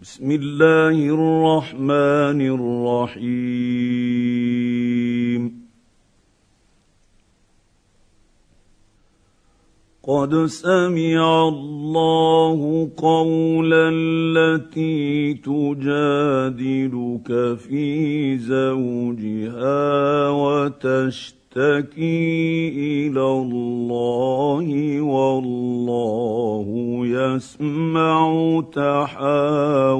بسم الله الرحمن الرحيم. قد سمع الله قول التي تجادلك في زوجها وتشتكي تشتكي إلى الله والله يسمع تحاوركما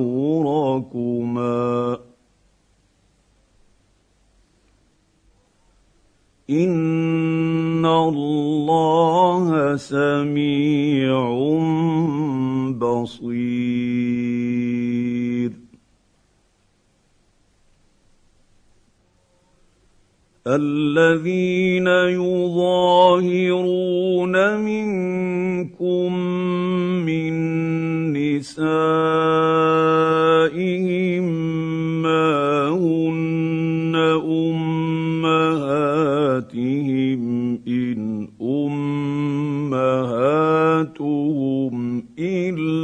ان الله سميع الذين يظاهرون منكم من نسائهم ما هن أمهاتهم إن أمهاتهم إلا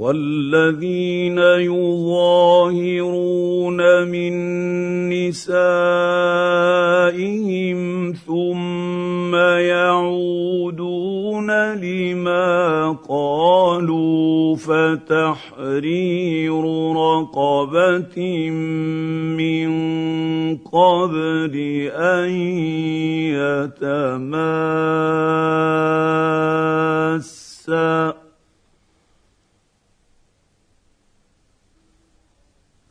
والذين يظاهرون من نسائهم ثم يعودون لما قالوا فتحرير رقبة من قبل أن يتماسا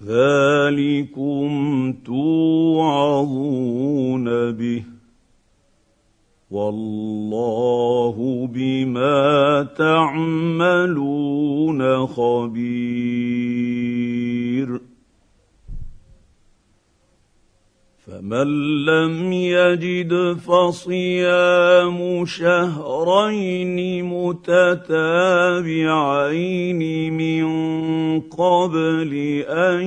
ذلكم توعظون به. والله بما تعملون خبير. فمن لم يجد فصيام شهرين متتابعين من قبل ان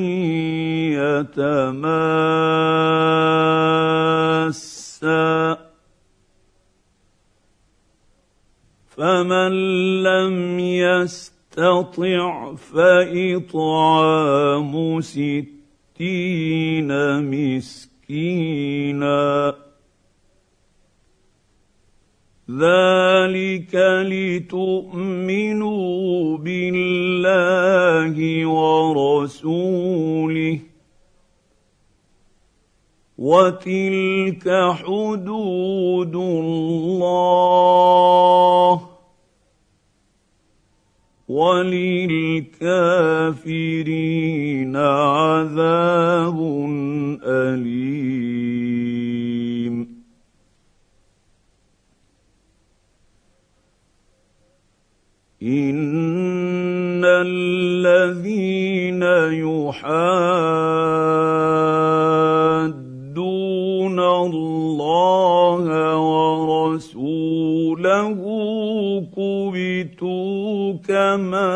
يتماسا فمن لم يستطع فاطعام ستين مسكينا ذلك لتؤمنوا بالله ورسوله وتلك حدود الله وللكافرين عذاب أليم. إن الذين يحادون الله ورسوله كبتوا كما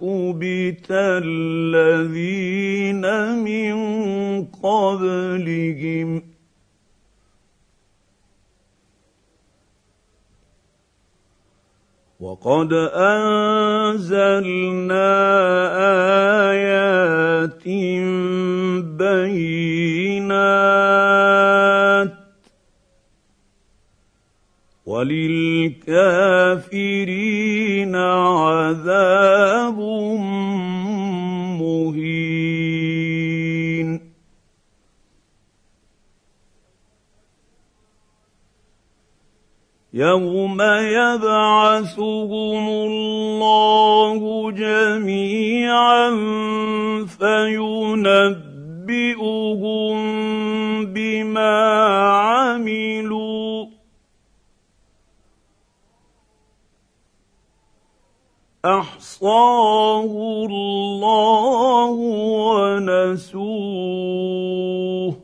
كبت الذين من قبلهم. وقد أنزلنا آيات بينات. وللكافرين عذاب يوم يبعثهم الله جميعا فينبئهم بما عملوا احصاه الله ونسوه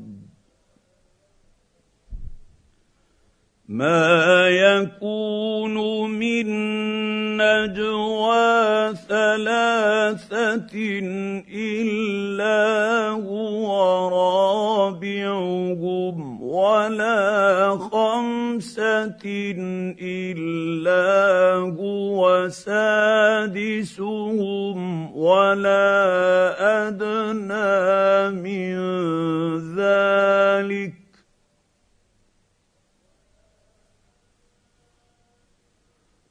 ما يكون من نجوى ثلاثة إلا هو رابعهم ولا خمسة إلا هو سادسهم ولا أدنى من ذلك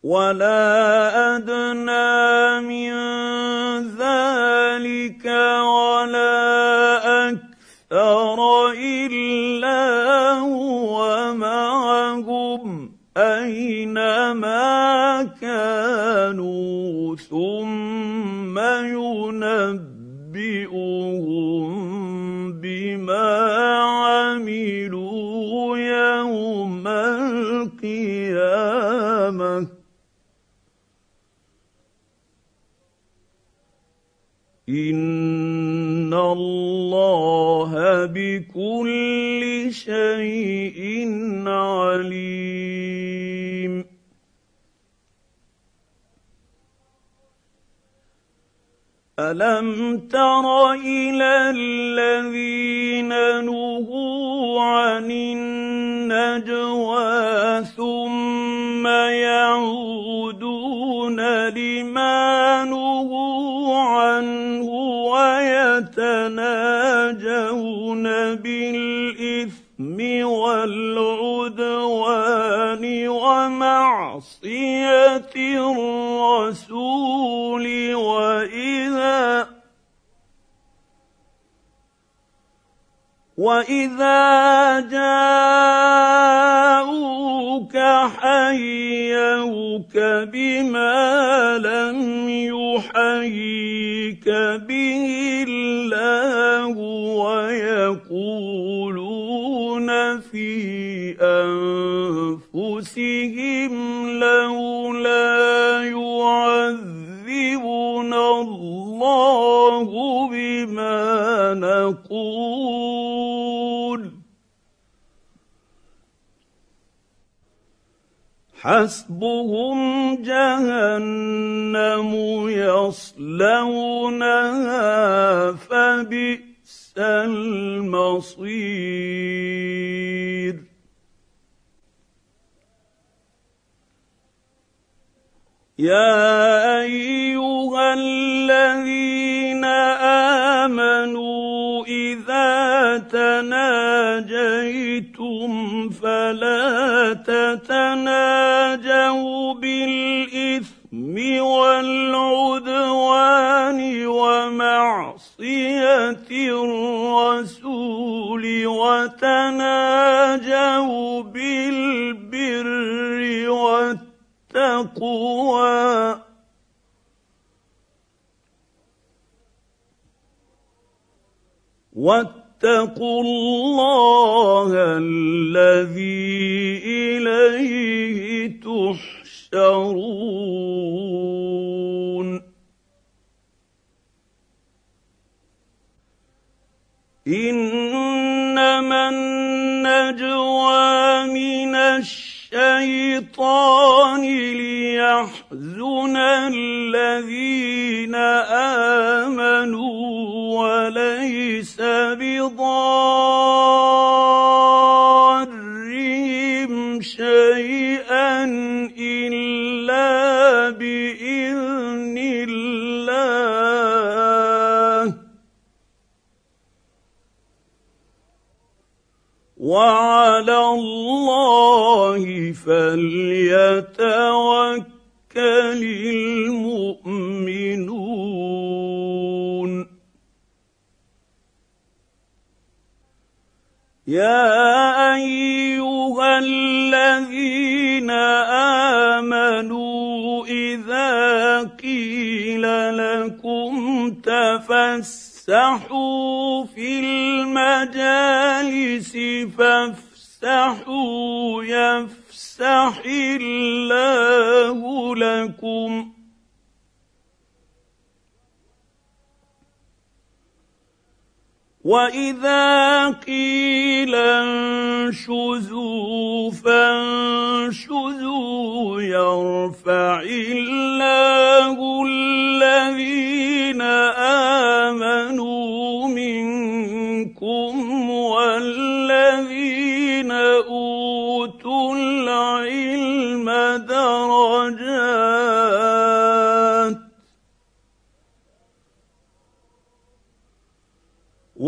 ولا ادنى من ذلك ولا أكثر الا هو معهم اينما كانوا ثم ينبئهم ان الله بكل شيء عليم الم تر إلى الذين نهوا عن النجوى ثم يعودون لما نهوا بالاثم واذا جاءوك حيوك بما لم يحييك به الله ويقولون في انفسهم لولا يعذبنا الله بما نقول حسبهم جهنم يصلونها فبئس المصير. يا أيها الذين آمنوا إذا تناجيتم فلا تتناجوا بالإثم والعدوان ومعصية الرسول وتناجوا بالبر والتقوى. التقوى واتقوا الله الذي إليه تحشرون. إنما النجوى الشيطان ليحزن الذين آمنوا وليس بضارهم تفسحوا في المجالس فافسحوا يفسح الله لكم واذا قيل انشزوا فانشزوا يرفع الله الذين امنوا منكم والذين اوتوا العلم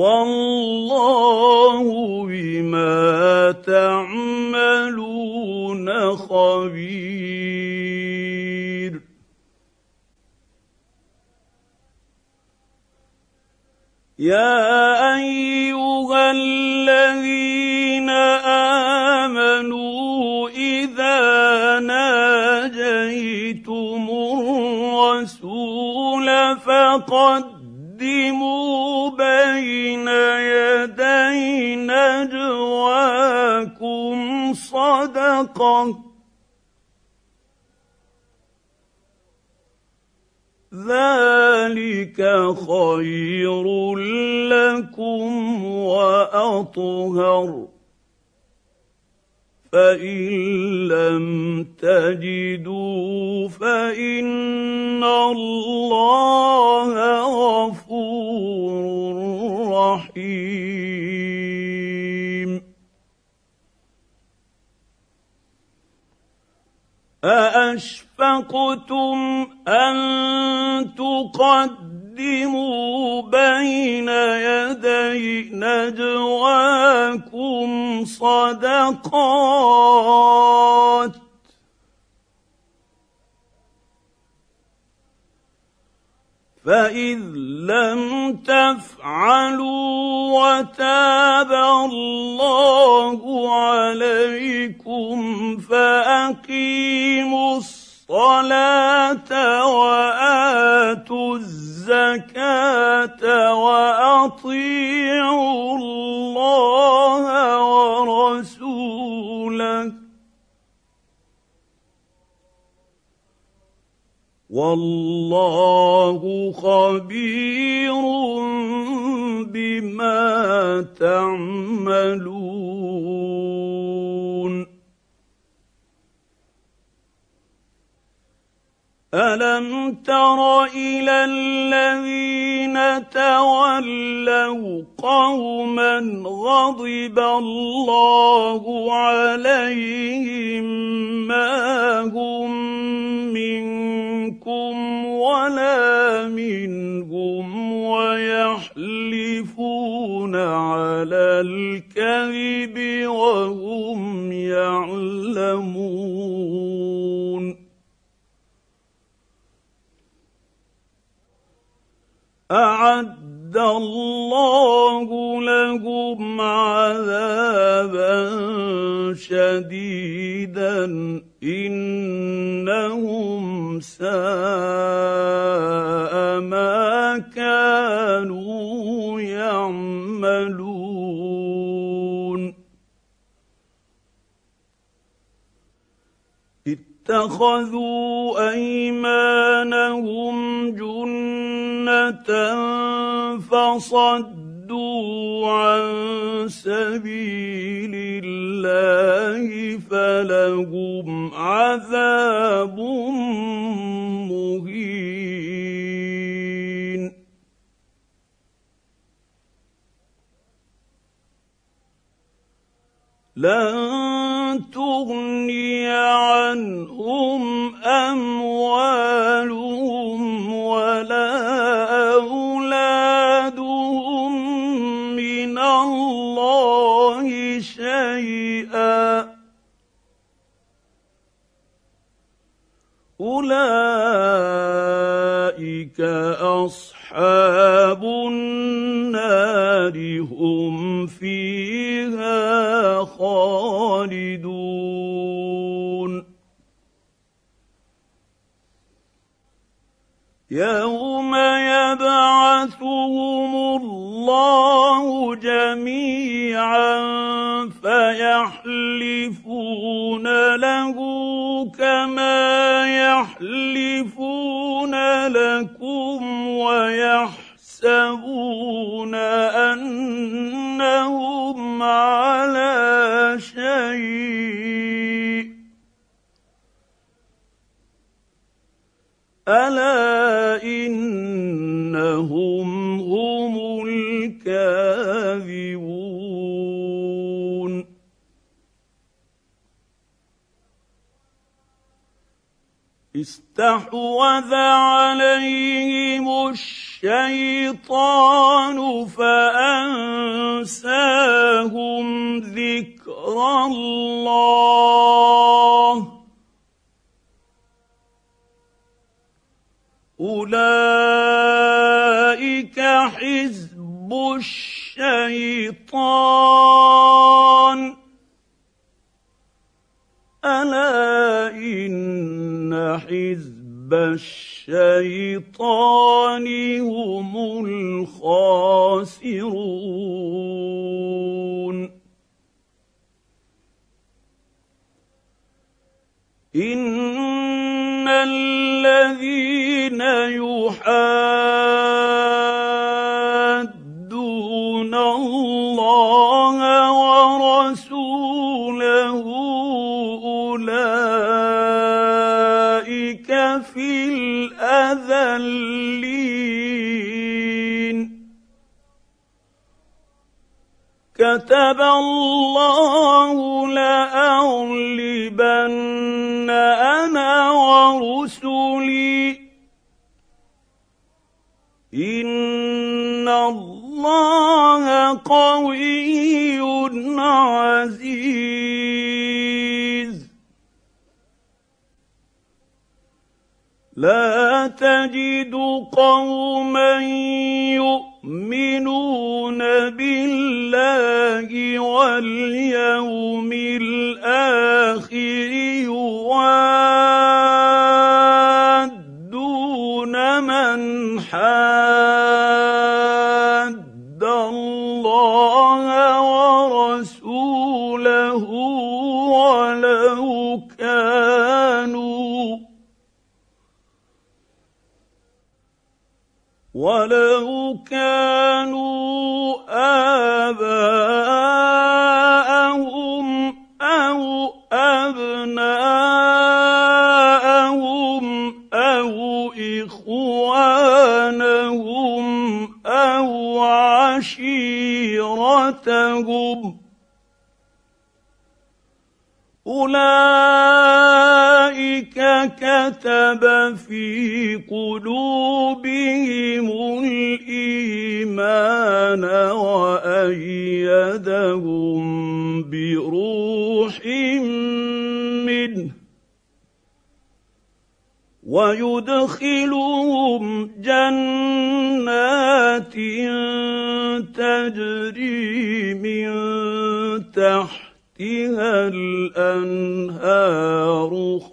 والله بما تعملون خبير. يا قدموا بين يدي نجواكم صدقة. ذلك خير لكم وأطهر. فان لم تجدوا فان الله غفور رحيم ااشفقتم ان تقدموا بين يدي نجواكم صدقات. فإذ لم تفعلوا وتاب الله عليكم فأقيموا الصلاة وآتوا الزكاة وأطيعوا الله ورسوله. والله خبير بما تعملون. ألم تر إلى الذين تولوا قوما غضب الله عليهم ما هم منكم ولا منهم ويحلفون على الكذب وهم يعلمون أعد الله لهم عذابا شديدا إنهم ساء ما كانوا يعملون. اتخذوا أيمانهم جنة فصدوا عن سبيل الله فلهم عذاب مهين. لن تغني عنهم أموالهم اولئك اصحاب اصحاب النار هم فيها خالدون يوم يبعثهم الله جميعا فيحلفون له كما يحلفون لكم ويحسبون انهم على شيء. الا استحوذ عليهم الشيطان فأنساهم ذكر الله. أولئك حزب الشيطان. ألا إن حزب الشيطان هم الخاسرون. إن الذين يحادون الاذلين كتب الله لأغلبن أنا ورسلي. إن الله قوي عزيز. لا تجد قوما يؤمنون بالله واليوم الآخر يوادون أو عشيرتهم أولئك كتب في قلوبهم الإيمان وأيدهم بروح منه. ويدخلهم جنات تجري من تحت تحتها الأنهار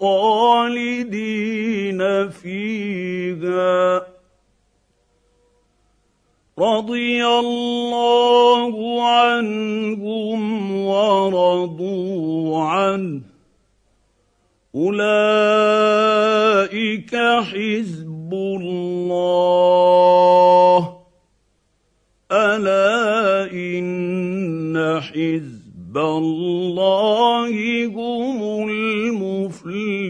خالدين فيها. رضي الله عنهم ورضوا عنه. أولئك حزب الله. ألا إن حزب الله هم المفلحون.